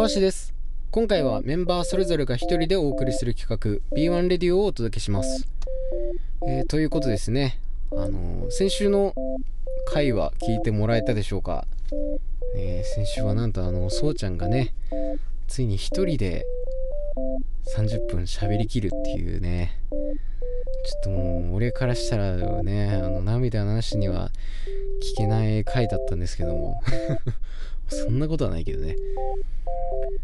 小橋です。今回はメンバーそれぞれが一人でお送りする企画 B1 レディオをお届けします、えーということですね。あのー先週の回は聞いてもらえたでしょうか、えー先週はなんとあのそうちゃんがねついに一人で30分喋りきるっていうね。ちょっともう俺からしたらねあの涙なしには聞けない回だったんですけども。そんなことはないけどね。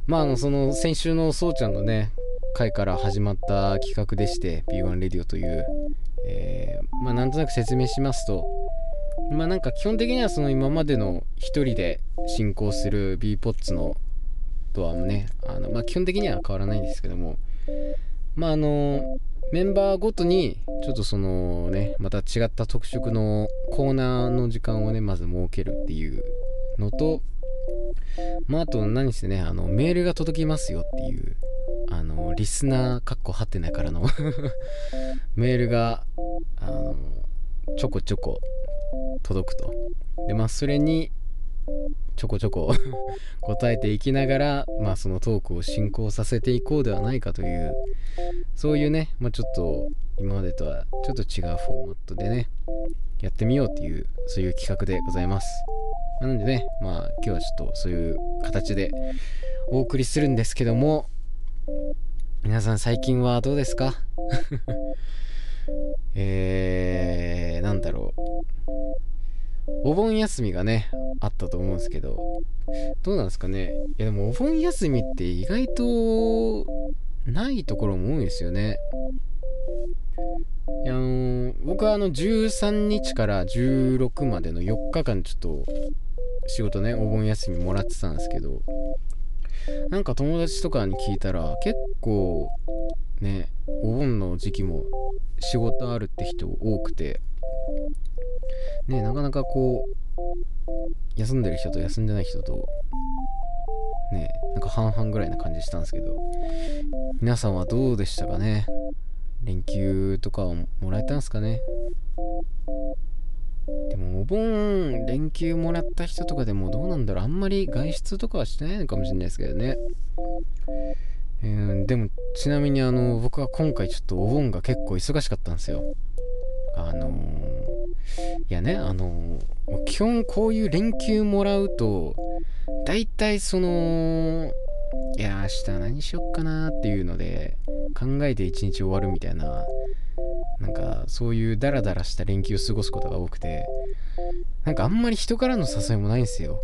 まああのその先週のそうちゃんのね回から始まった企画でして B1 レディオという、えーまあなんとなく説明しますとまあなんか基本的にはその今までの一人で進行する b ポッツのとはねあのまあ基本的には変わらないんですけどもまああのメンバーごとにちょっとそのねまた違った特色のコーナーの時間をねまず設けるっていうのとまああと何してねあのメールが届きますよっていうあのリスナーかっこはってないからの メールがあのちょこちょこ届くと。でまあそれにちょこちょこ 答えていきながらまあそのトークを進行させていこうではないかというそういうねまあちょっと今までとはちょっと違うフォーマットでねやってみようっていうそういう企画でございます。なのでねまあ今日はちょっとそういう形でお送りするんですけども皆さん最近はどうですか？えー、なんだろう。お盆休みがねあったと思うんですけどどうなんですかね。いやでもお盆休みって意外とないところも多いですよね。いやあの僕はあの13日から16までの4日間ちょっと仕事ねお盆休みもらってたんですけどなんか友達とかに聞いたら結構ねお盆の時期も仕事あるって人多くてねなかなかこう休んでる人と休んでない人とねなんか半々ぐらいな感じしたんですけど皆さんはどうでしたかね？連休とかをもらえたんですかね？でもお盆連休もらった人とかでもどうなんだろう？あんまり外出とかはしてないのかもしれないですけどね。えーでもちなみにあの僕は今回ちょっとお盆が結構忙しかったんですよ。あのいやねあの基本こういう連休もらうと大体そのいや明日何しよっかなっていうので考えて一日終わるみたいななんかそういうダラダラした連休を過ごすことが多くてなんかあんまり人からの誘いもないんですよ。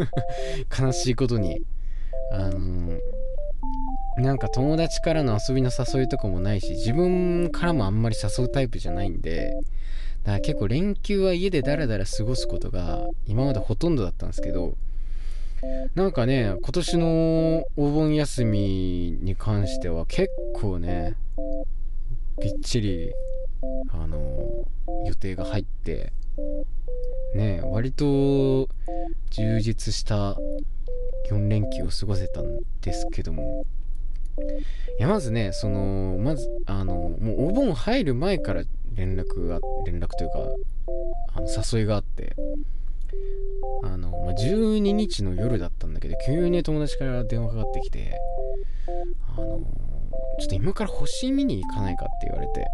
悲しいことに。あのなんか友達からの遊びの誘いとかもないし自分からもあんまり誘うタイプじゃないんでだから結構連休は家でダラダラ過ごすことが今までほとんどだったんですけどなんかね今年のお盆休みに関しては結構ねびっちりあの予定が入ってね割と充実した4連休を過ごせたんですけども。いやまずねそのまずあのもうお盆入る前から連絡が連絡というかあの誘いがあってあの、まあ、12日の夜だったんだけど急に友達から電話かかってきてあのちょっと今から星見に行かないかって言われて。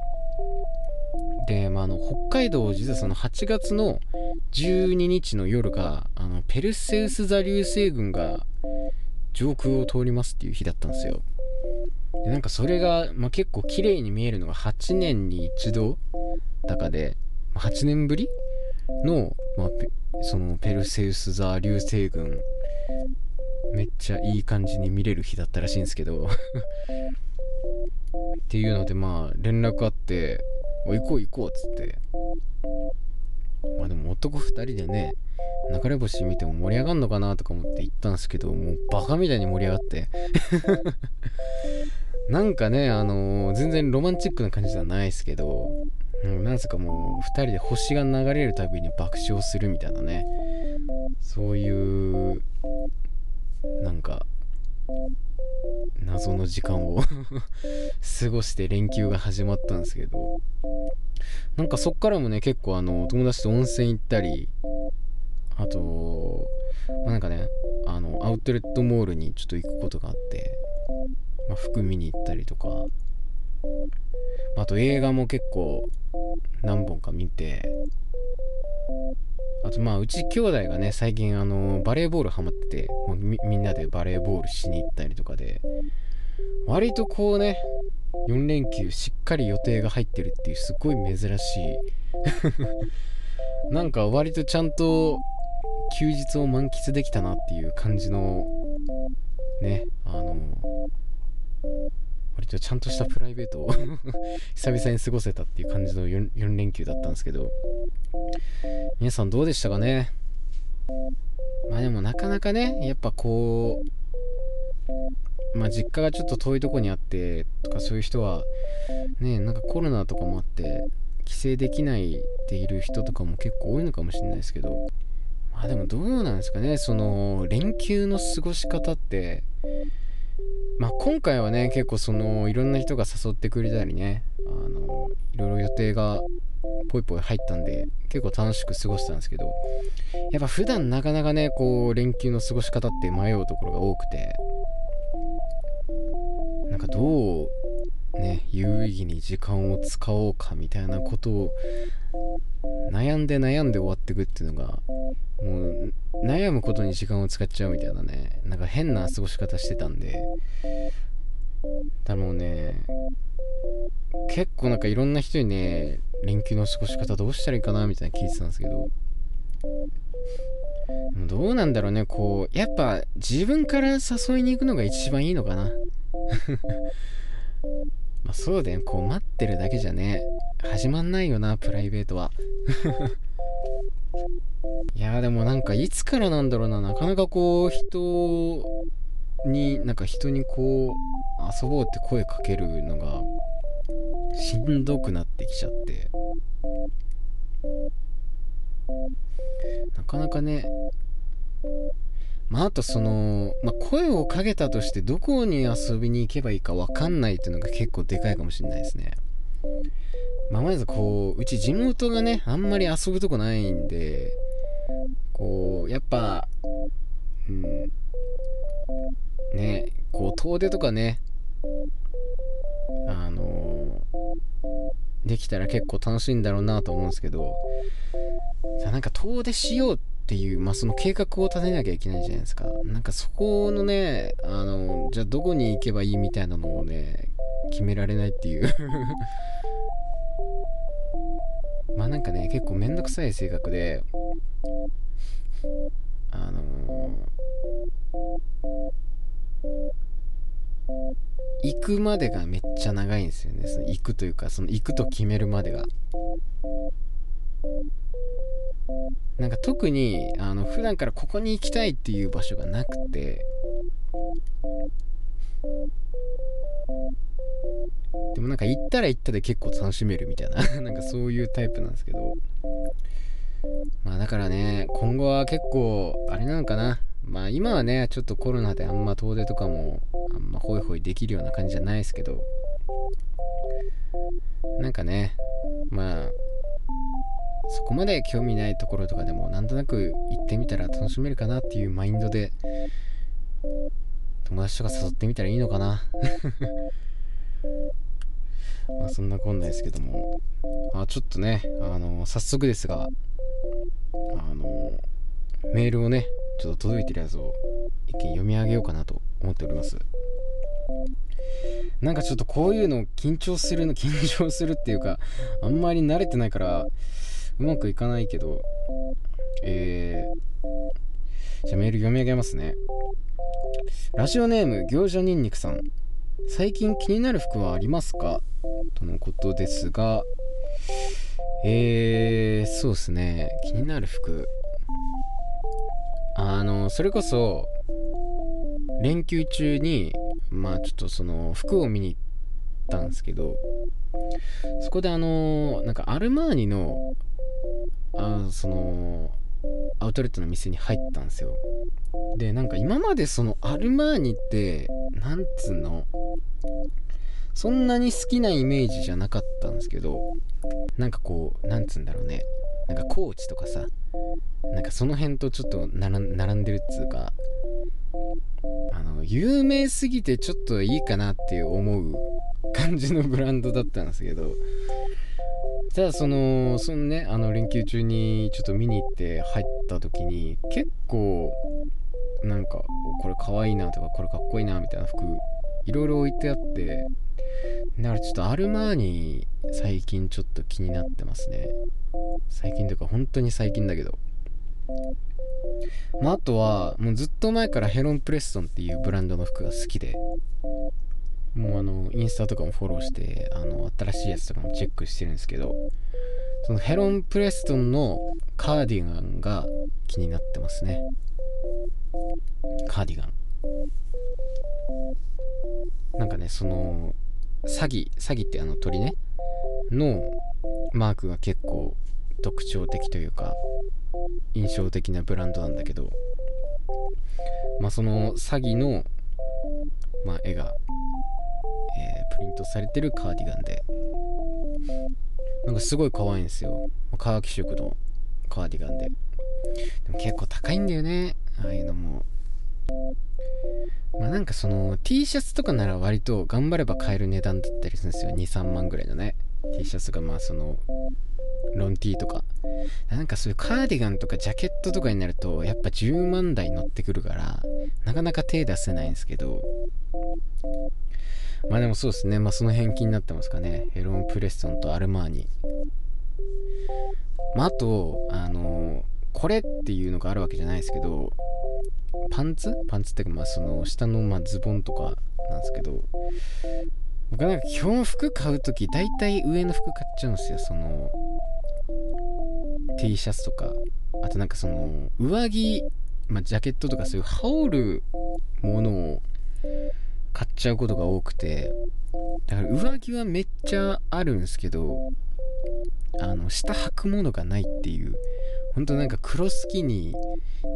で、まあ、あの北海道実はその8月の12日の夜があのペルセウス座流星群が上空を通りますっていう日だったんですよ。でなんかそれが、まあ、結構綺麗に見えるのが8年に一度だかで8年ぶりの,、まあ、ペそのペルセウス座流星群めっちゃいい感じに見れる日だったらしいんですけど っていうのでまあ連絡あって「お行こう行こう」っつって。まあでも男2人でね流れ星見ても盛り上がんのかなとか思って行ったんですけどもうバカみたいに盛り上がって。なんかねあのー全然ロマンチックな感じではないですけど、うん、なんすかもう2人で星が流れるたびに爆笑するみたいなね。そういうなんか謎の時間を 過ごして連休が始まったんですけど。なんかそっからもね結構あの友達と温泉行ったりあと、まあ、なんかねあのアウトレットモールにちょっと行くことがあって、まあ、服見に行ったりとか。あと映画も結構何本か見て。あとまあうち兄弟がね最近あのバレーボールハマっててみみんなでバレーボールしに行ったりとかで。割とこうね4連休しっかり予定が入ってるっていうすごい珍しい。なんか割とちゃんと休日を満喫できたなっていう感じのねあの割とちゃんとしたプライベートを 久々に過ごせたっていう感じの 4, 4連休だったんですけど。皆さんどうでしたかね？まあでもなかなかねやっぱこうまあ実家がちょっと遠いとこにあってとかそういう人はねなんかコロナとかもあって帰省できないでいる人とかも結構多いのかもしれないですけど。まあでもどうなんですかね？その連休の過ごし方ってまあ今回はね結構そのいろんな人が誘ってくれたりねあのいろいろ予定がぽいぽい入ったんで結構楽しく過ごしてたんですけどやっぱ普段なかなかねこう連休の過ごし方って迷うところが多くてなんかどうね有意義に時間を使おうかみたいなことを悩んで悩んで終わってくっていうのがもう悩むことに時間を使っちゃうみたいなね。なんか変な過ごし方してたんで。だもうね。結構なんかいろんな人にね連休の過ごし方どうしたらいいかなみたいな聞いてたんですけど。どうなんだろうね。こうやっぱ自分から誘いに行くのが一番いいのかな。まあそうだよこう待ってるだけじゃね。始まんないよなプライベートは。いやでもなんかいつからなんだろうな。なかなかこう人になんか人にこう遊ぼうって声かけるのがしんどくなってきちゃって。なかなかねまあ、あとその、まあ、声をかけたとしてどこに遊びに行けばいいか分かんないっていうのが結構でかいかもしれないですね。まあ、まずこう、うち地元がね、あんまり遊ぶとこないんで、こう、やっぱ、うん、ね、こう、遠出とかね、あの、できたら結構楽しいんだろうなと思うんですけど、なんか遠出しようってっていう、まあ、その計画を立てなきゃいけないじゃないですか。なんかそこのね、あの、じゃあどこに行けばいいみたいなのをね、決められないっていう まあなんかね、結構めんどくさい性格で、あのー、行くまでがめっちゃ長いんですよね。その行くというか、その行くと決めるまでが。なんか特にあの普段からここに行きたいっていう場所がなくてでもなんか行ったら行ったで結構楽しめるみたいな なんかそういうタイプなんですけど。まあだからね今後は結構あれなのかな。まあ今はねちょっとコロナであんま遠出とかもあんまホイホイできるような感じじゃないですけど。なんかねまあそこまで興味ないところとかでもなんとなく行ってみたら楽しめるかなっていうマインドで友達とか誘ってみたらいいのかな。まあそんなこんなですけども。あちょっとねあの早速ですがあのメールをねちょっと届いてるやつを一見読み上げようかなと思っております。なんかちょっとこういうの緊張するの 緊張するっていうかあんまり慣れてないからうまくいかないけど、えー、じゃあメール読み上げますね。ラジオネーム、餃子ニンニクさん。最近気になる服はありますか？とのことですが、えー、そうですね。気になる服。あの、それこそ、連休中に、まあちょっとその服を見に行ってたんですけど、そこであの、なんかアルマーニのあそのアウトレットの店に入ったんですよ。でなんか今までそのアルマーニってなんつうのそんなに好きなイメージじゃなかったんですけどなんかこうなんつうんだろうね。なんかコーチとかさなんかその辺とちょっと並んでるっつうかあの有名すぎてちょっといいかなって思う感じのブランドだったんですけどただそのそのねあの連休中にちょっと見に行って入った時に結構なんかこれかわいいなとかこれかっこいいなみたいな服いろいろ置いてあってだからちょっとアルマーニ最近ちょっと気になってますね。最近というか本当に最近だけど。まあ、あとはもうずっと前からヘロン・プレストンっていうブランドの服が好きで。もうあのインスタとかもフォローしてあの新しいやつとかもチェックしてるんですけど。そのヘロン・プレストンのカーディガンが気になってますね。カーディガン。なんかねその詐欺詐欺ってあの鳥ねのマークが結構特徴的というか印象的なブランドなんだけどまあその詐欺の、まあ、絵が、えー、プリントされてるカーディガンでなんかすごい可愛いんですよ。カーキ色のカーディガンで。でも結構高いんだよねああいうのも。まあなんかその T シャツとかなら割と頑張れば買える値段だったりするんですよ。23万ぐらいのね。T シャツがまあそのロン T とか。なんかそういうカーディガンとかジャケットとかになるとやっぱ10万台乗ってくるからなかなか手出せないんですけど。まあでもそうですね。まあその辺気になってますかね。ヘロン・プレストンとアルマーニ。まああとあのこれっていうのがあるわけじゃないですけどパンツ？パンツっていうかまあその下のまズボンとかなんですけど僕なんか基本服買う時大体上の服買っちゃうんですよ。その T シャツとか。あとなんかその上着、まあ、ジャケットとかそういう羽織るものを買っちゃうことが多くて。だから上着はめっちゃあるんですけどあの下履くものがないっていうほんとなんか黒スキニー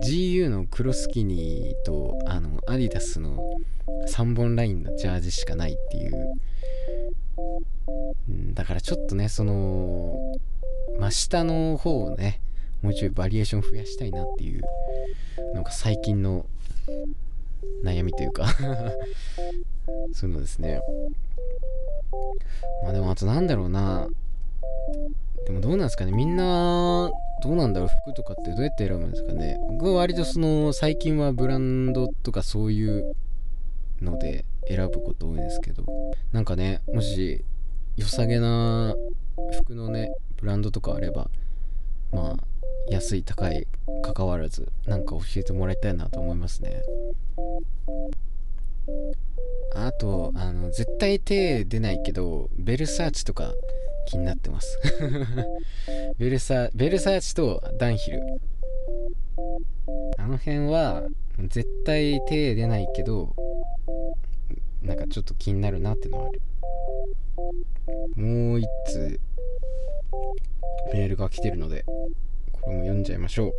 GU の黒スキニーとあのアディダスの3本ラインのジャージしかないっていう、だからちょっとねそのまあ、下の方をねもうちょいバリエーション増やしたいなっていうのが最近の悩みというか。そういうのですね。まあでもあとなんだろうな。でもどうなんですかね。みんなどうなんだろう。服とかってどうやって選ぶんですかね。僕は割とその最近はブランドとかそういうので選ぶこと多いですけど。なんかねもし良さげな服のねブランドとかあればまあ安い高い関わらずなんか教えてもらいたいなと思いますね。あとあの絶対手出ないけどベルサーチとか気になってます。ベルサベルサーチとダンヒル。あの辺は絶対手出ないけどなんかちょっと気になるなってのはある。もう一通メールが来てるのでこれも読んじゃいましょう、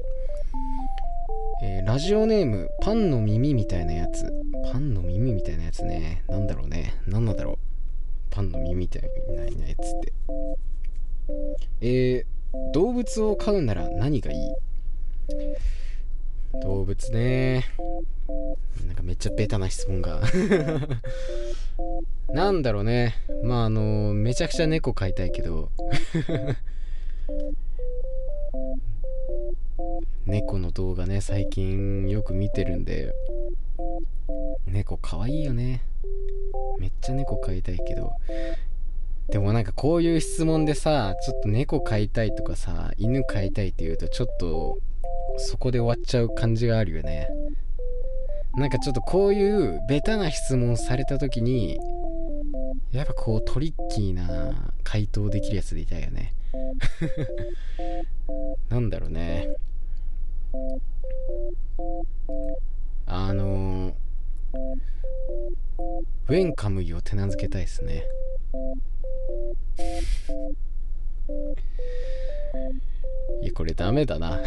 えー、ラジオネームパンの耳みたいなやつ。パンの耳みたいなやつね。なんだろうね。何なんだろう。パンの耳みたいなやつって。えー、動物を飼うなら何がいい？動物ね。なんかめっちゃベタな質問が。なんだろうね。まああのめちゃくちゃ猫飼いたいけど。猫の動画ね最近よく見てるんで。猫かわいいよね。めっちゃ猫飼いたいけど。でもなんかこういう質問でさちょっと猫飼いたいとかさ犬飼いたいって言うとちょっとそこで終わっちゃう感じがあるよね。なんかちょっとこういうベタな質問された時にやっぱこうトリッキーな回答できるやつでいたいよね。なんだろうね。あのウェンカムイを手なずけたいですね。いやこれダメだな。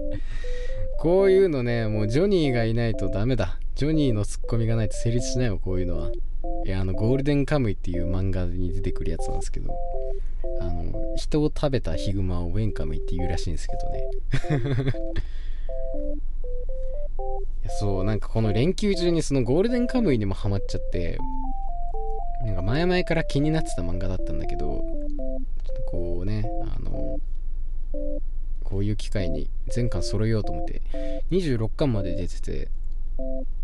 こういうのねもうジョニーがいないとダメだ。ジョニーのツッコミがないと成立しないよこういうのは。いやあのゴールデンカムイっていう漫画に出てくるやつなんですけどあの人を食べたヒグマをウェンカムイって言うらしいんですけどね。そうなんかこの連休中にそのゴールデンカムイにもハマっちゃってなんか前々から気になってた漫画だったんだけどちょっとこうねあのこういう機会に全巻揃えようと思って26巻まで出てて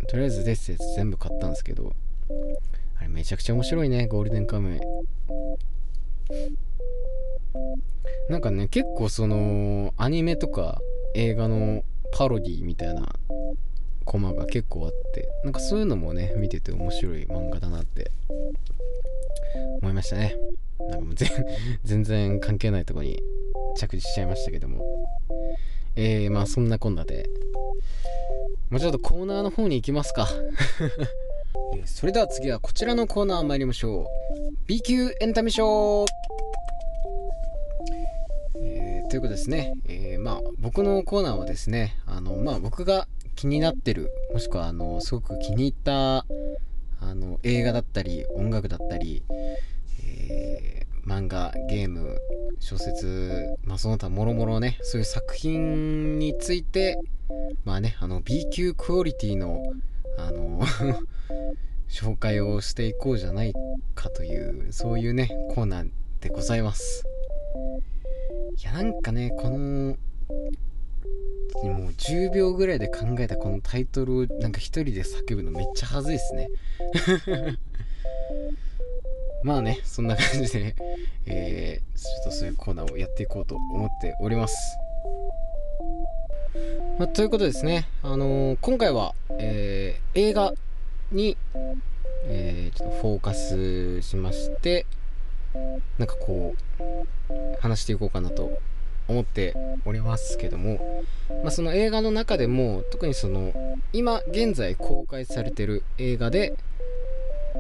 とりあえず出てて全部買ったんですけどあれめちゃくちゃ面白いねゴールデンカムイ。なんかね結構そのアニメとか映画のパロディみたいなコマが結構あってなんかそういうのもね見てて面白い漫画だなって思いましたね。なんかもう 全然関係ないとこに着地しちゃいましたけども。えー、まあそんなこんなで。もうちょっとコーナーの方に行きますか。それでは次はこちらのコーナー参りましょう。B 級エンタメショー、え、ということですね、えー、まあ僕のコーナーはですねあのまあ僕が気になってるもしくはあのすごく気に入ったあの映画だったり音楽だったり、えー、漫画ゲーム小説まあその他もろもろねそういう作品についてまあねあの B 級クオリティのあの 紹介をしていこうじゃないかというそういうねコーナーでございます。いやなんかねこのもう10秒ぐらいで考えたこのタイトルをなんか一人で叫ぶのめっちゃ恥ずいっすね。まあねそんな感じで、ねえー、ちょっとそういうコーナーをやっていこうと思っております。まあ、ということですね、あのー、今回は、えー、映画に、えー、ちょっとフォーカスしましてなんかこう話していこうかなと思っておりますけども、まあ、その映画の中でも特にその今現在公開されてる映画で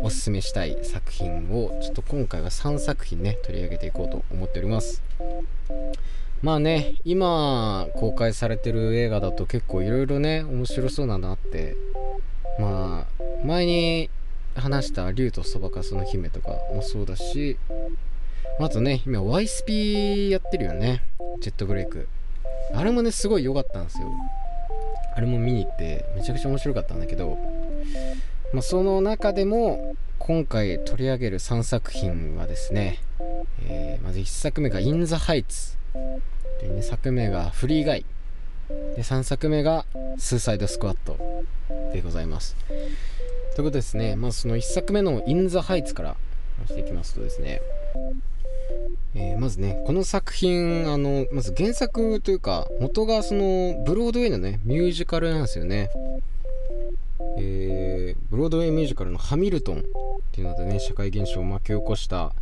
おすすめしたい作品をちょっと今回は3作品ね取り上げていこうと思っております。まあね今公開されてる映画だと結構いろいろね面白そうだなってまあ前に話した竜とそばかすの姫とかもそうだしあとね今ワイスピーやってるよね。ジェットブレイク。あれもねすごい良かったんですよ。あれも見に行ってめちゃくちゃ面白かったんだけど、まあ、その中でも今回取り上げる3作品はですね、えー、まず1作目がインザハイツで2作目がフリーガイ。で3作目がスーサイドスクワットでございますということですね、まずその1作目の In the Heights から話していきますとですね、えー、まずね、この作品、あの、まず原作というか、元がその、ブロードウェイのね、ミュージカルなんですよね。えー、ブロードウェイミュージカルのハミルトンっていうのでね、社会現象を巻き起こした、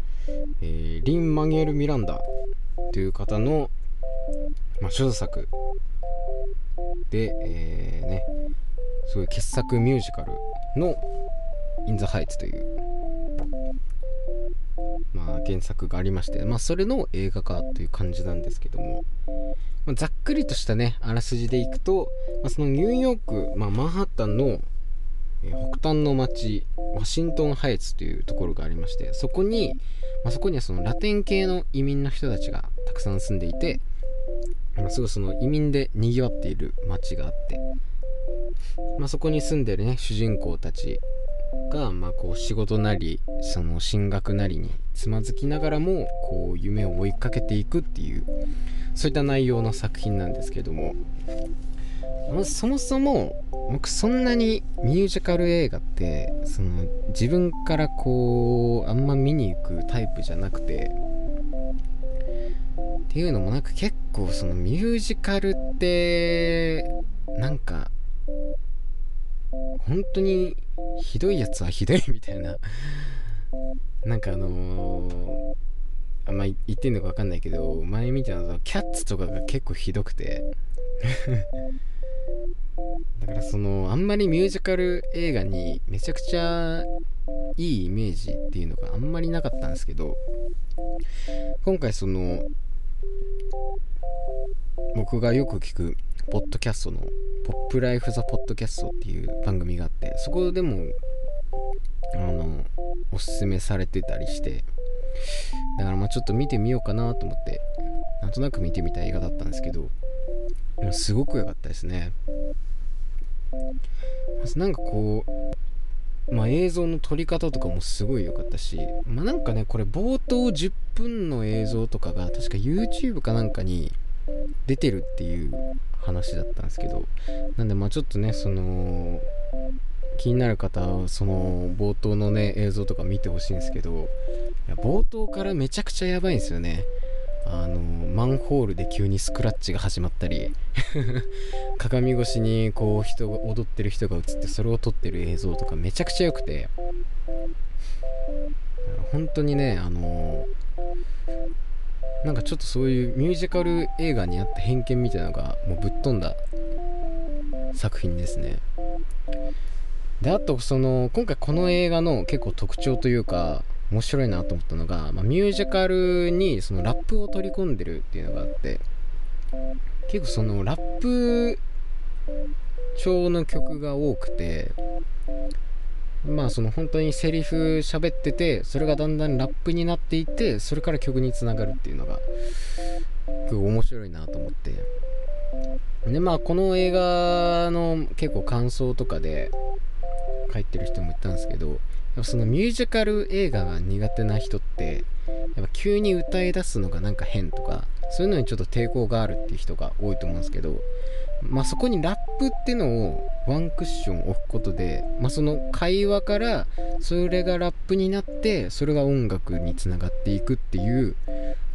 えー、リン・マニエル・ミランダという方の、まあ、所作で、えー、ね、そうい傑作ミュージカルの「イン・ザ・ハイツ」という、まあ、原作がありまして、まあ、それの映画化という感じなんですけども、まあ、ざっくりとしたねあらすじでいくと、まあ、そのニューヨーク、まあ、マンハッタンの北端の町ワシントンハイツというところがありましてそこに、まあ、そこにはそのラテン系の移民の人たちがたくさん住んでいて、まあ、すごいその移民でにぎわっている町があってまあ、そこに住んでるね主人公たちが、まあ、こう仕事なりその進学なりにつまずきながらもこう夢を追いかけていくっていうそういった内容の作品なんですけども、ま、そもそも僕そんなにミュージカル映画ってその自分からこうあんま見に行くタイプじゃなくてっていうのもなんか結構そのミュージカルってなんか本当にひどいやつはひどいみたいな。なんかあのー、あんま言ってんのか分かんないけど前見たのキャッツとかが結構ひどくて。だからそのあんまりミュージカル映画にめちゃくちゃいいイメージっていうのがあんまりなかったんですけど今回その僕がよく聞くポッドキャストのポップライフザポッドキャストっていう番組があってそこでもあのおすすめされてたりしてだからまあちょっと見てみようかなと思ってなんとなく見てみた映画だったんですけどすごく良かったですね。なんかこうまあ映像の撮り方とかもすごい良かったしまあなんかねこれ冒頭10分の映像とかが確か YouTube かなんかに出てるっていう話だったんですけどなんでまあちょっとねその気になる方はその冒頭のね映像とか見てほしいんですけどいや冒頭からめちゃくちゃやばいんですよね。あのマンホールで急にスクラッチが始まったり 鏡越しにこう人が踊ってる人が映ってそれを撮ってる映像とかめちゃくちゃ良くて。本当にねあのなんかちょっとそういうミュージカル映画にあった偏見みたいなのがもうぶっ飛んだ作品ですね。であとその今回この映画の結構特徴というか面白いなと思ったのが、まあ、ミュージカルにそのラップを取り込んでるっていうのがあって結構そのラップ調の曲が多くてまあその本当にセリフ喋っててそれがだんだんラップになっていってそれから曲につながるっていうのが結構面白いなと思って。でまあこの映画の結構感想とかで書いてる人も言ったんですけどそのミュージカル映画が苦手な人ってやっぱ急に歌い出すのがなんか変とかそういうのにちょっと抵抗があるっていう人が多いと思うんですけどまあそこにラップっていうのをワンクッション置くことで、まあ、その会話からそれがラップになってそれが音楽につながっていくっていう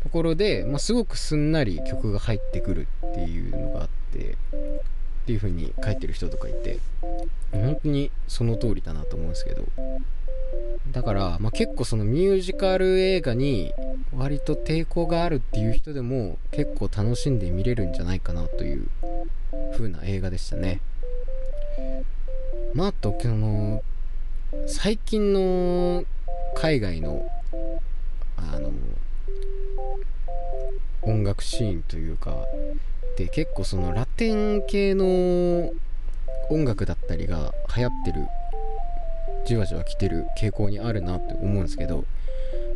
ところで、まあ、すごくすんなり曲が入ってくるっていうのがあって。っていう風に書いてる人とかいて本当にその通りだなと思うんですけど。だから、まあ、結構そのミュージカル映画に割と抵抗があるっていう人でも結構楽しんで見れるんじゃないかなという風な映画でしたね。まああとその最近の海外のあの音楽シーンというかで結構そのラテン系の音楽だったりが流行ってるじわじわ来てる傾向にあるなって思うんですけど、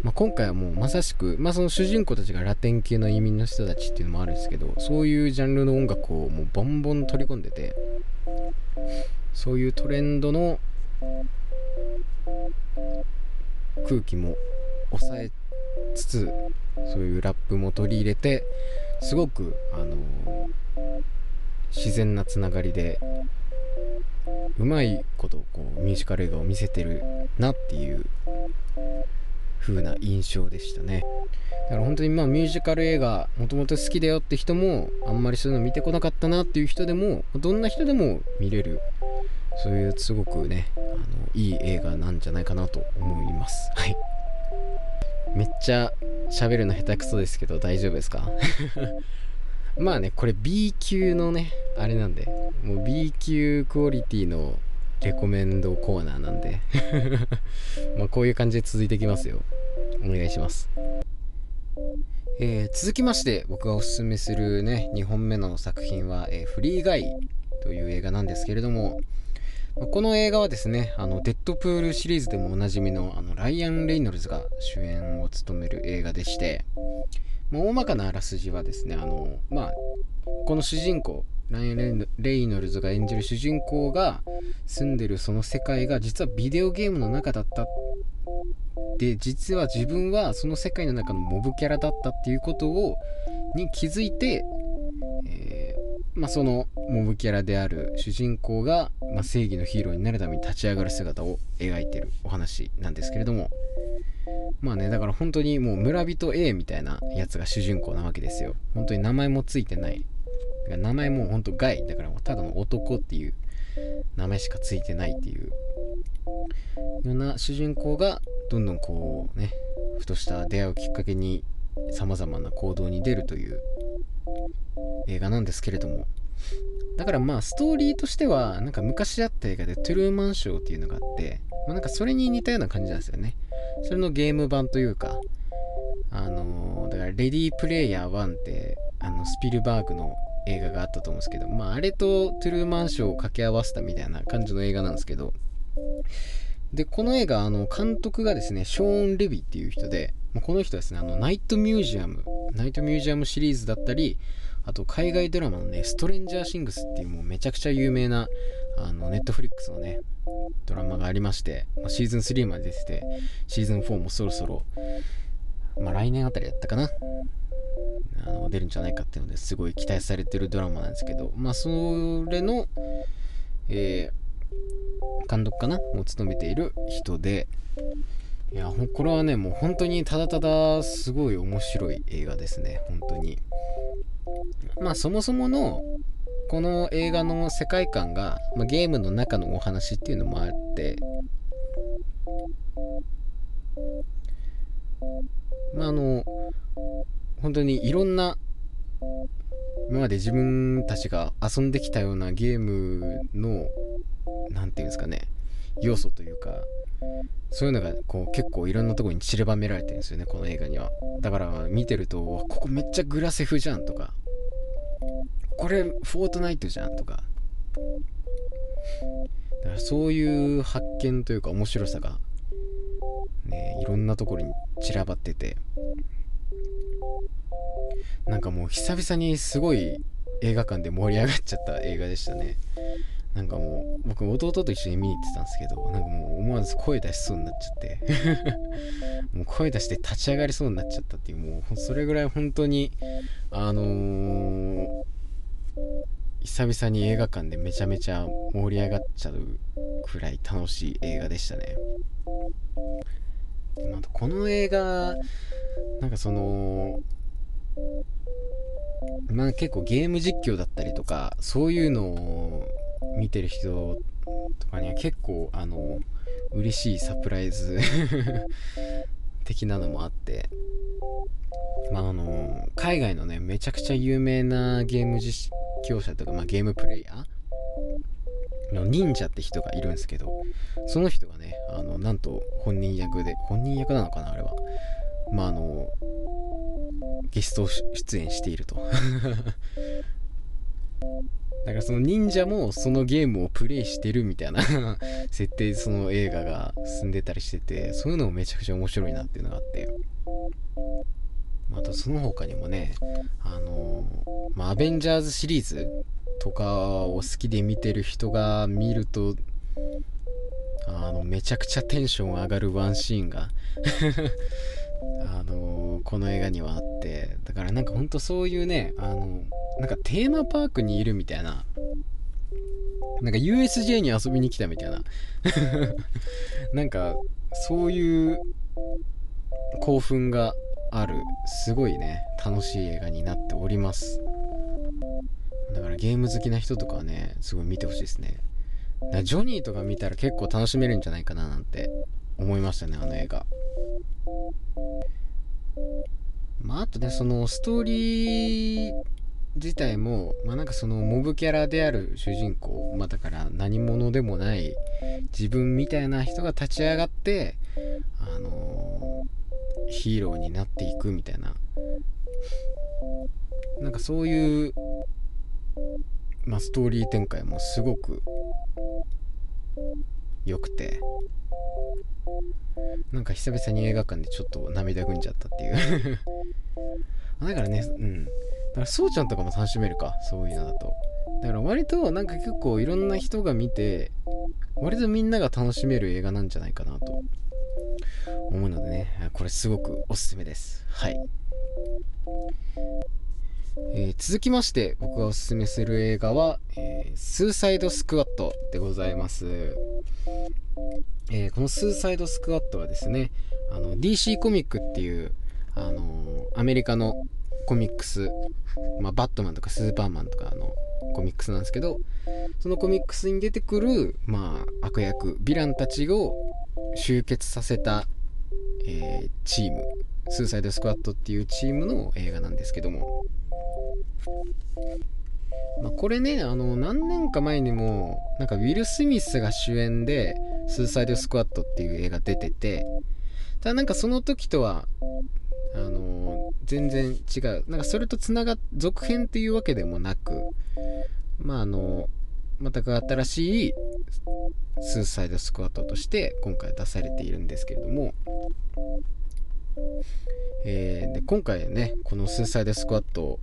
まあ、今回はもうまさしく、まあ、その主人公たちがラテン系の移民の人たちっていうのもあるんですけどそういうジャンルの音楽をもうボンボン取り込んでてそういうトレンドの空気も抑えつつそういうラップも取り入れてすごく、あのー、自然なつながりでうまいことこうミュージカル映画を見せてるなっていう風な印象でしたね。だから本当にまあミュージカル映画もともと好きだよって人もあんまりそういうの見てこなかったなっていう人でもどんな人でも見れるそういうすごくねあのいい映画なんじゃないかなと思います。はい。めっちゃ喋るの下手くそですけど大丈夫ですか？まあねこれ B 級のねあれなんでもう B 級クオリティのレコメンドコーナーなんで まこういう感じで続いていきますよ。お願いします。えー、続きまして僕がおすすめするね2本目の作品は、えー、フリーガイという映画なんですけれどもこの映画はですね、あの、デッドプールシリーズでもおなじみの、あの、ライアン・レイノルズが主演を務める映画でして、ま大まかなあらすじはですね、あの、まあ、この主人公、ライアン・レイノルズが演じる主人公が住んでるその世界が実はビデオゲームの中だったで実は自分はその世界の中のモブキャラだったっていうことをに気づいて、え、まあ、そのモブキャラである主人公が、まあ、正義のヒーローになるために立ち上がる姿を描いてるお話なんですけれどもまあねだから本当にもう村人 A みたいなやつが主人公なわけですよ。本当に名前もついてない。名前も本当ガイ。だからもうただの男っていう名前しかついてないっていう。ような主人公がどんどんこうねふとした出会いをきっかけに様々な行動に出るという映画なんですけれども。だからまあストーリーとしてはなんか昔あった映画でトゥルーマンショーっていうのがあってまあ、なんかそれに似たような感じなんですよね。それのゲーム版というかあのー、だからレディープレイヤー1ってあのスピルバーグの映画があったと思うんですけど、まあ、あれとトゥルーマンショーを掛け合わせたみたいな感じの映画なんですけど、でこの映画あの監督がですねショーン・レビっていう人でこの人はですねあのナイトミュージアムナイトミュージアムシリーズだったりあと海外ドラマのね Stranger Things っていうもうめちゃくちゃ有名なあのネットフリックスのねドラマがありまして、ま、シーズン3まで出ててシーズン4もそろそろまあ来年あたりやったかなあの出るんじゃないかっていうのですごい期待されてるドラマなんですけどまあそれのえー、監督かなを務めている人でいやこれはねもう本当にただただすごい面白い映画ですね。本当に。まあそもそものこの映画の世界観が、まあ、ゲームの中のお話っていうのもあってまああの本当にいろんな今まで自分たちが遊んできたようなゲームの何て言うんですかね要素というかそういうのがこう結構いろんなとこに散りばめられてるんですよねこの映画には。だから見てるとここめっちゃグラセフじゃんとか。これフォートナイトじゃんとか。だからそういう発見というか面白さがねいろんなところに散らばってて。なんかもう久々にすごい映画館で盛り上がっちゃった映画でしたね。なんかもう僕弟と一緒に見に行ってたんですけどなんかもう思わず声出しそうになっちゃって。もう声出して立ち上がりそうになっちゃったっていうもうそれぐらい本当にあのー、久々に映画館でめちゃめちゃ盛り上がっちゃうくらい楽しい映画でしたね。でまたこの映画なんかそのまあ結構ゲーム実況だったりとかそういうのを見てる人とかには結構あの嬉しいサプライズ 的なのもあってまああの海外のねめちゃくちゃ有名なゲーム実況者とか、まあ、ゲームプレイヤーの忍者って人がいるんですけどその人がねあのなんと本人役で本人役なのかなあれは。まああのゲスト出演していると。だからその忍者もそのゲームをプレイしてるみたいな 設定でその映画が進んでたりしててそういうのもめちゃくちゃ面白いなっていうのがあって。またその他にもねあのまあ、アベンジャーズシリーズとかを好きで見てる人が見るとあのめちゃくちゃテンション上がるワンシーンが あのこの映画にはあってだからなんかほんとそういうねあのなんかテーマパークにいるみたいななんか USJ に遊びに来たみたいな。なんかそういう興奮があるすごいね楽しい映画になっております。だからゲーム好きな人とかはねすごい見てほしいですね。だジョニーとか見たら結構楽しめるんじゃないかななんて。思いましたねあの映画。まああとねそのストーリー自体もまあなんかそのモブキャラである主人公まあだから何者でもない自分みたいな人が立ち上がってあのー、ヒーローになっていくみたいな。なんかそういうまあ、ストーリー展開もすごく良くて。なんか久々に映画館でちょっと涙ぐんじゃったっていう。だからねうん。だからそうちゃんとかも楽しめるかそういうのだと。だから割となんか結構いろんな人が見て割とみんなが楽しめる映画なんじゃないかなと。思うのでねこれすごくおすすめです。はい。えー、続きまして僕がおすすめする映画は、えー、スーサイドスクワットでございます、えー、このスーサイドスクワットはですねあの DC コミックっていう、あのアメリカのコミックス、まあ、バットマンとかスーパーマンとかのコミックスなんですけどそのコミックスに出てくる、まあ、悪役ヴィランたちを集結させた、えチームスーサイドスクワットっていうチームの映画なんですけども。まあ、これねあの何年か前にもなんかウィル・スミスが主演で「スーサイド・スクワット」っていう映画出ててただなんかその時とはあの全然違う。なんかそれとつながっ続編っていうわけでもなくまああの全く新しいスーサイドスクワットとして今回出されているんですけれども、えー、で今回ねこのスーサイドスクワットを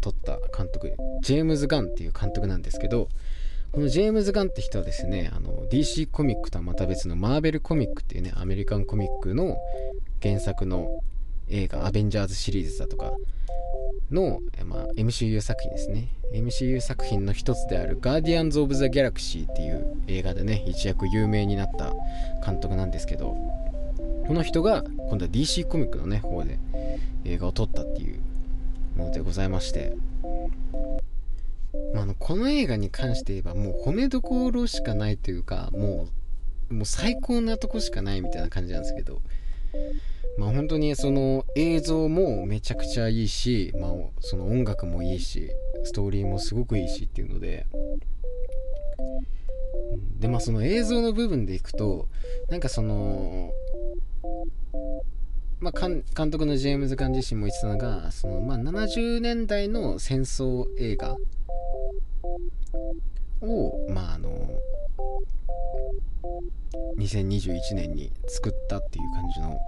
撮った監督ジェームズ・ガンっていう監督なんですけどこのジェームズ・ガンって人はですねあの DC コミックとはまた別のマーベルコミックっていうねアメリカンコミックの原作の映画アベンジャーズシリーズだとかの、まあ、MCU 作品ですね。MCU 作品の一つであるガーディアンズ・オブ・ザ・ギャラクシーっていう映画でね一躍有名になった監督なんですけどこの人が今度は DC コミックのね方で映画を撮ったっていうものでございまして。まあ、のこの映画に関して言えばもう褒めどころしかないというかもうもう最高なとこしかないみたいな感じなんですけど。まあ本当にその映像もめちゃくちゃいいし、まあ、その音楽もいいしストーリーもすごくいいしっていうので。でまあその映像の部分でいくとなんかそのまあ、監督のジェームズ・ガン自身も言ってたのがその、まあ、70年代の戦争映画を、まあ、あの2021年に作ったっていう感じの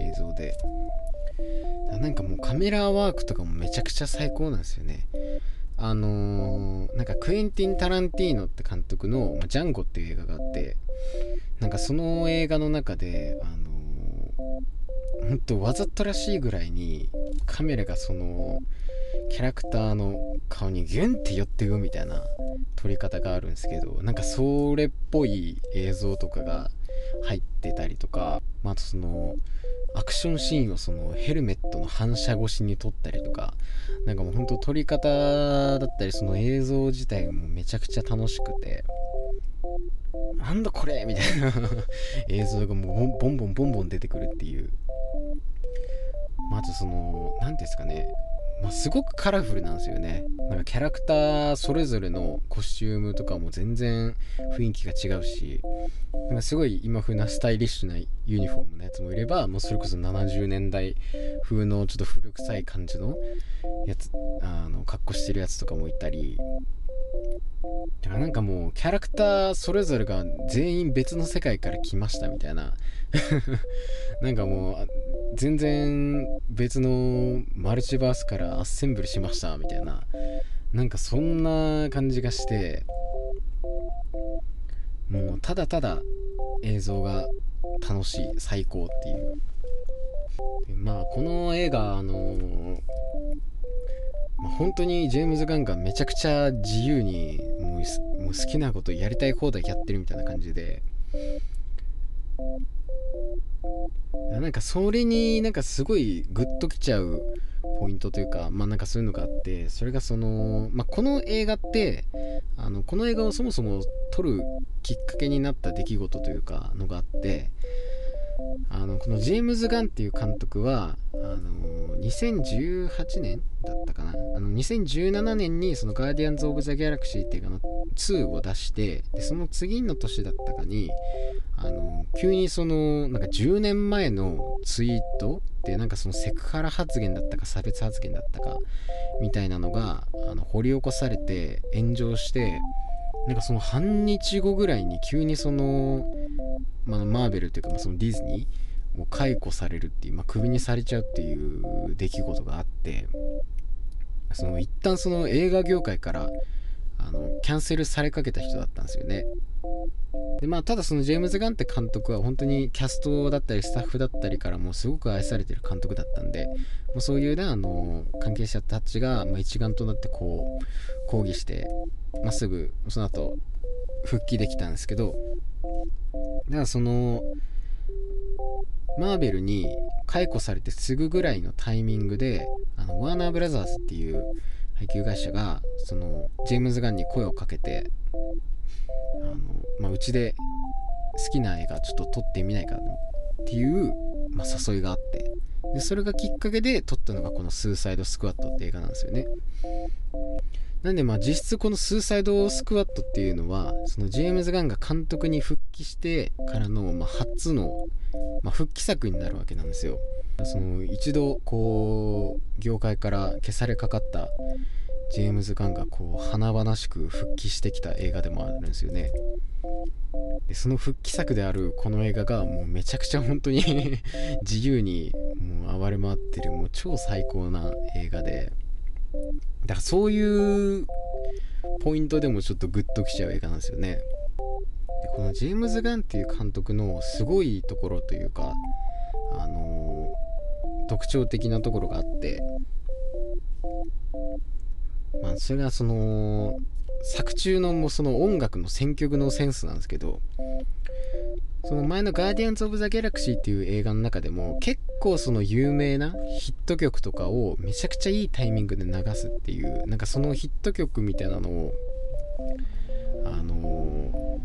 映像でなんかもうカメラワークとかもめちゃくちゃ最高なんですよね。あのー、なんかクエンティン・タランティーノって監督の「ジャンゴ」っていう映画があってなんかその映画の中であのー、ほんとわざとらしいぐらいにカメラがそのキャラクターの顔にギュンって寄ってくみたいな撮り方があるんですけどなんかそれっぽい映像とかが入ってたりとか、まあ、あとそのアクションシーンをそのヘルメットの反射越しに撮ったりとかなんかもうほんと撮り方だったりその映像自体もめちゃくちゃ楽しくてなんだこれみたいな 映像がもうボンボンボンボン出てくるっていう。まずその何ですかね。まあ、すごくカラフルなんですよね。なんかキャラクターそれぞれのコスチュームとかも全然雰囲気が違うしなんかすごい今風なスタイリッシュなユニフォームのやつもいればもうそれこそ70年代風のちょっと古臭い感じのやつあの格好してるやつとかもいたりだからなんかもうキャラクターそれぞれが全員別の世界から来ましたみたいな。なんかもう全然別のマルチバースからアッセンブルしましたみたいな。なんかそんな感じがして。もうただただ映像が楽しい最高っていう。まあこの映画あのー、まあ、本当にジェームズ・ガンがめちゃくちゃ自由にもうもう好きなことやりたい放題やってるみたいな感じでなんかそれになんかすごいグッときちゃうポイントというかまあなんかそういうのがあってそれがその、まあ、この映画ってあのこの映画をそもそも撮るきっかけになった出来事というかのがあってあのこのジェームズ・ガンっていう監督はあの2018年だったかな。あの2017年にそのガーディアンズ・オブ・ザ・ギャラクシーっていうの2を出してでその次の年だったかにあの急にそのなんか10年前のツイートでなんかそのセクハラ発言だったか差別発言だったかみたいなのがあの掘り起こされて炎上してなんかその半日後ぐらいに急にその、まあ、マーベルというか、まあ、そのディズニーを解雇されるっていう、まあ、クビにされちゃうっていう出来事があってその一旦その映画業界からあのキャンセルされかけた人だったんですよね。でまあただそのジェームズ・ガンって監督は本当にキャストだったりスタッフだったりからもすごく愛されてる監督だったんでもうそういうねあの関係者たちが、ま、一丸となってこう抗議してまっすぐその後復帰できたんですけどだからそのマーベルに解雇されてすぐぐらいのタイミングであのワーナーブラザーズっていう配給会社がそのジェームズ・ガンに声をかけてあの、まあ、うちで好きな映画ちょっと撮ってみないかっていう、まあ、誘いがあって。でそれがきっかけで撮ったのがこの「スーサイド・スクワット」って映画なんですよね。なんでまあ実質このスーサイドスクワットっていうのはそのジェームズ・ガンが監督に復帰してからのま初のま復帰作になるわけなんですよ。その一度こう業界から消されかかったジェームズ・ガンがこう華々しく復帰してきた映画でもあるんですよね。でその復帰作であるこの映画がもうめちゃくちゃ本当に 自由にもう暴れ回ってるもう超最高な映画で。だからそういうポイントでもちょっとグッときちゃう映画なんですよね。このジェームズ・ガンっていう監督のすごいところというかあのー、特徴的なところがあってまあそれがその作中のもその音楽の選曲のセンスなんですけどその前の「ガーディアンズ・オブ・ザ・ギャラクシー」っていう映画の中でも結構その有名なヒット曲とかをめちゃくちゃいいタイミングで流すっていうなんかそのヒット曲みたいなのをあの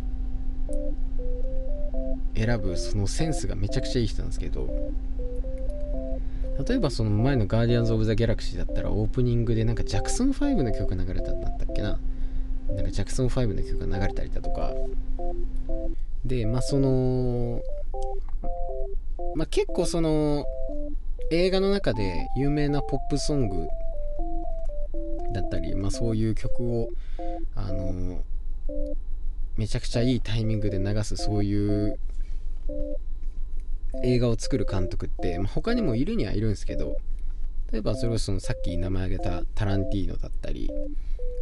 ー、選ぶそのセンスがめちゃくちゃいい人なんですけど例えばその前の「ガーディアンズ・オブ・ザ・ギャラクシー」だったらオープニングでなんかジャクソン5の曲流れたんだったっけな？なんかジャクソン5の曲が流れたりだとか。でまあそのまあ結構その映画の中で有名なポップソングだったり、まあ、そういう曲をあのめちゃくちゃいいタイミングで流すそういう映画を作る監督って、まあ、他にもいるにはいるんですけど例えばそれこそのさっき名前挙げたタランティーノだったり、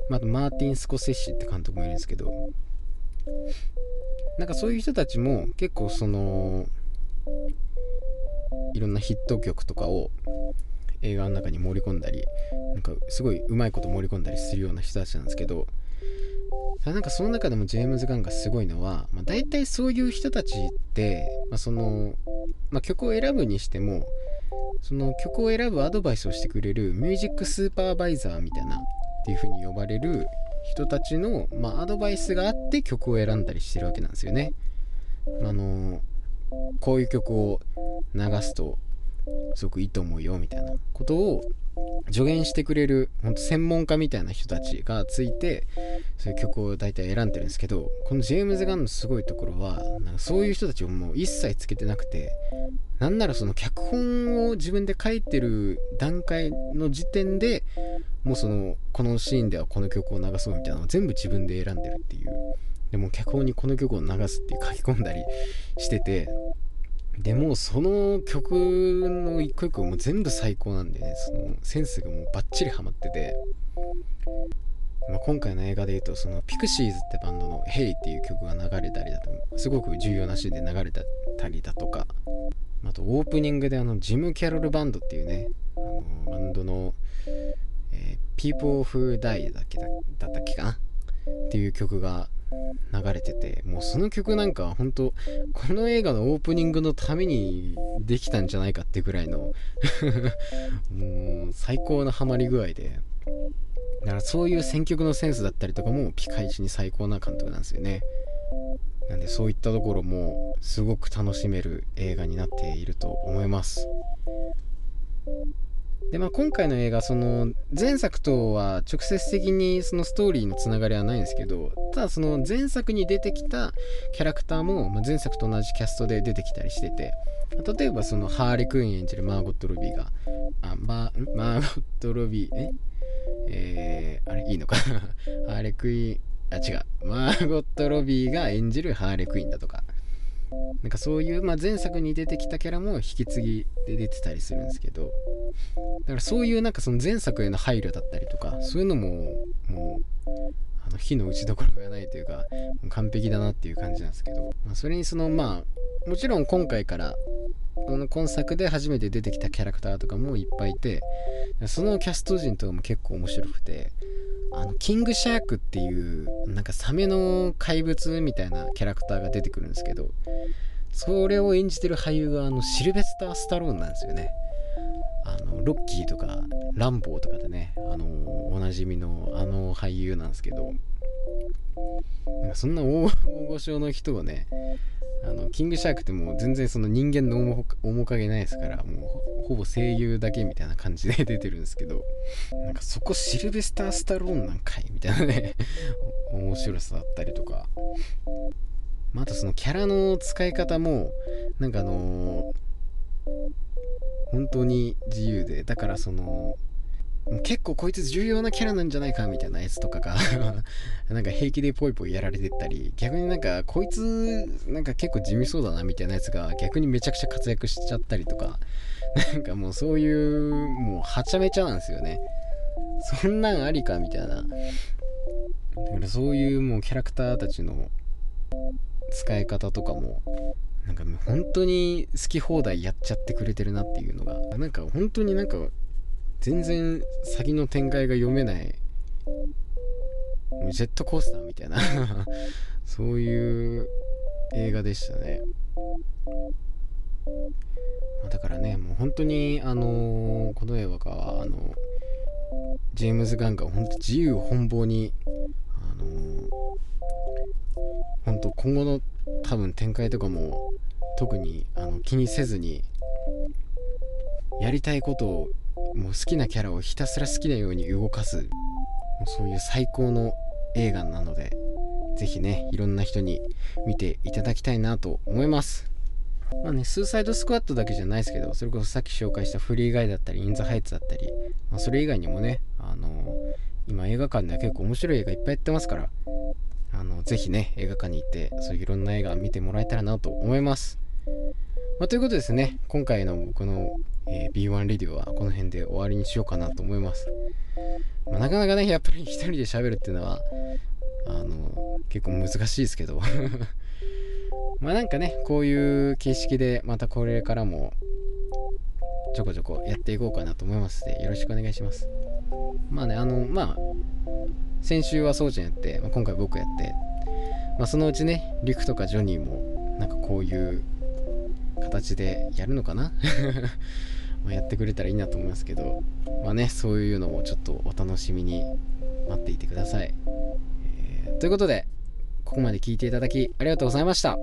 まあ、とマーティン・スコセッシって監督もいるんですけどなんかそういう人たちも結構そのいろんなヒット曲とかを映画の中に盛り込んだりなんかすごいうまいこと盛り込んだりするような人たちなんですけどなんかその中でもジェームズ・ガンがすごいのは、まあ、大体そういう人たちって、まあ、その、まあ、曲を選ぶにしてもその曲を選ぶアドバイスをしてくれるミュージックスーパーバイザーみたいなっていう風に呼ばれる人たちの、ま、アドバイスがあって曲を選んだりしてるわけなんですよね。あのこういう曲を流すとすごくいいと思うよみたいなことを助言してくれる本当専門家みたいな人たちがついてそういう曲を大体選んでるんですけどこのジェームズ・ガンのすごいところはなんかそういう人たちをもう一切つけてなくてなんならその脚本を自分で書いてる段階の時点でもうそのこのシーンではこの曲を流そうみたいなのを全部自分で選んでるっていう。でも脚本にこの曲を流すっていう書き込んだりしててでもその曲の一個一個も全部最高なんでねそのセンスがもうバッチリハマってて、まあ、今回の映画で言うとそのピクシーズってバンドの「ヘイっていう曲が流れたりだとすごく重要なシーンで流れたりだとか。あとオープニングであのジム・キャロルバンドっていうねあのバンドの、えー、People Who Die だけだったっけかな？っていう曲が流れててもうその曲なんか本当この映画のオープニングのためにできたんじゃないかってぐらいの もう最高なハマり具合で。だからそういう選曲のセンスだったりとかもピカイチに最高な監督なんですよね。なんでそういったところもすごく楽しめる映画になっていると思います。でまあ、今回の映画その前作とは直接的にそのストーリーのつながりはないんですけどただその前作に出てきたキャラクターも、ま、前作と同じキャストで出てきたりしてて例えばそのハーレクイーン演じるマーゴット・ロビーがあママーゴット・ロビーえ？えー、あれいいのかな？ハーレクイーンあ違う。マーゴット・ロビーが演じるハーレクイーンだとか。なんかそういう、まあ、前作に出てきたキャラも引き継ぎで出てたりするんですけどだからそういうなんかその前作への配慮だったりとかそういうのももうあの火の打ちどころがないというか完璧だなっていう感じなんですけど、まあ、それにそのまあもちろん今回からこの今作で初めて出てきたキャラクターとかもいっぱいいてそのキャスト陣とかも結構面白くてあのキングシャークっていうなんかサメの怪物みたいなキャラクターが出てくるんですけどそれを演じてる俳優があのシルベスター・スタローンなんですよね。あのロッキーとかランボーとかでねあのおなじみのあの俳優なんですけどなんかそんな大御所の人をねあのキングシャークってもう全然その人間の面影ないですからもうほぼ声優だけみたいな感じで出てるんですけどなんかそこシルベスター・スタローンなんかいみたいなね面白さだったりとか、まあ、とそのキャラの使い方もなんかあのー、本当に自由でだからその結構こいつ重要なキャラなんじゃないかみたいなやつとかが なんか平気でポイポイやられてったり逆になんかこいつなんか結構地味そうだなみたいなやつが逆にめちゃくちゃ活躍しちゃったりとか なんかもうそういうもうはちゃめちゃなんですよね。そんなんありかみたいな。だからそういうもうキャラクターたちの使い方とかもなんか本当に好き放題やっちゃってくれてるなっていうのがなんか本当になんか全然先の展開が読めないジェットコースターみたいな そういう映画でしたね。だからねもう本当にあのー、この映画はあのジェームズ・ガンが本当自由奔放にあのー、本当今後の多分展開とかも特にあの気にせずにやりたいことをもう好きなキャラをひたすら好きなように動かすもうそういう最高の映画なので是非ねいろんな人に見ていただきたいなと思います。まあね、スーサイドスクワットだけじゃないですけど、それこそさっき紹介したフリーガイだったり、インザハイツだったり、まあ、それ以外にもね、あのー、今映画館では結構面白い映画いっぱいやってますから、あの、ぜひね、映画館に行って、そういういろんな映画見てもらえたらなと思います。まあ、ということですね、今回の僕の、えー、B1 レディオはこの辺で終わりにしようかなと思います。まあ、なかなかね、やっぱり一人で喋るっていうのは、あの、結構難しいですけど まあなんかね、こういう形式でまたこれからもちょこちょこやっていこうかなと思いますので、よろしくお願いします。まあね、あの、まあ、先週はそうちゃんやって、まあ、今回僕やって、まあそのうちね、リクとかジョニーもなんかこういう形でやるのかな？まやってくれたらいいなと思いますけど、まあね、そういうのをちょっとお楽しみに待っていてください。えー、ということで、ここまで聞いていただきありがとうございました。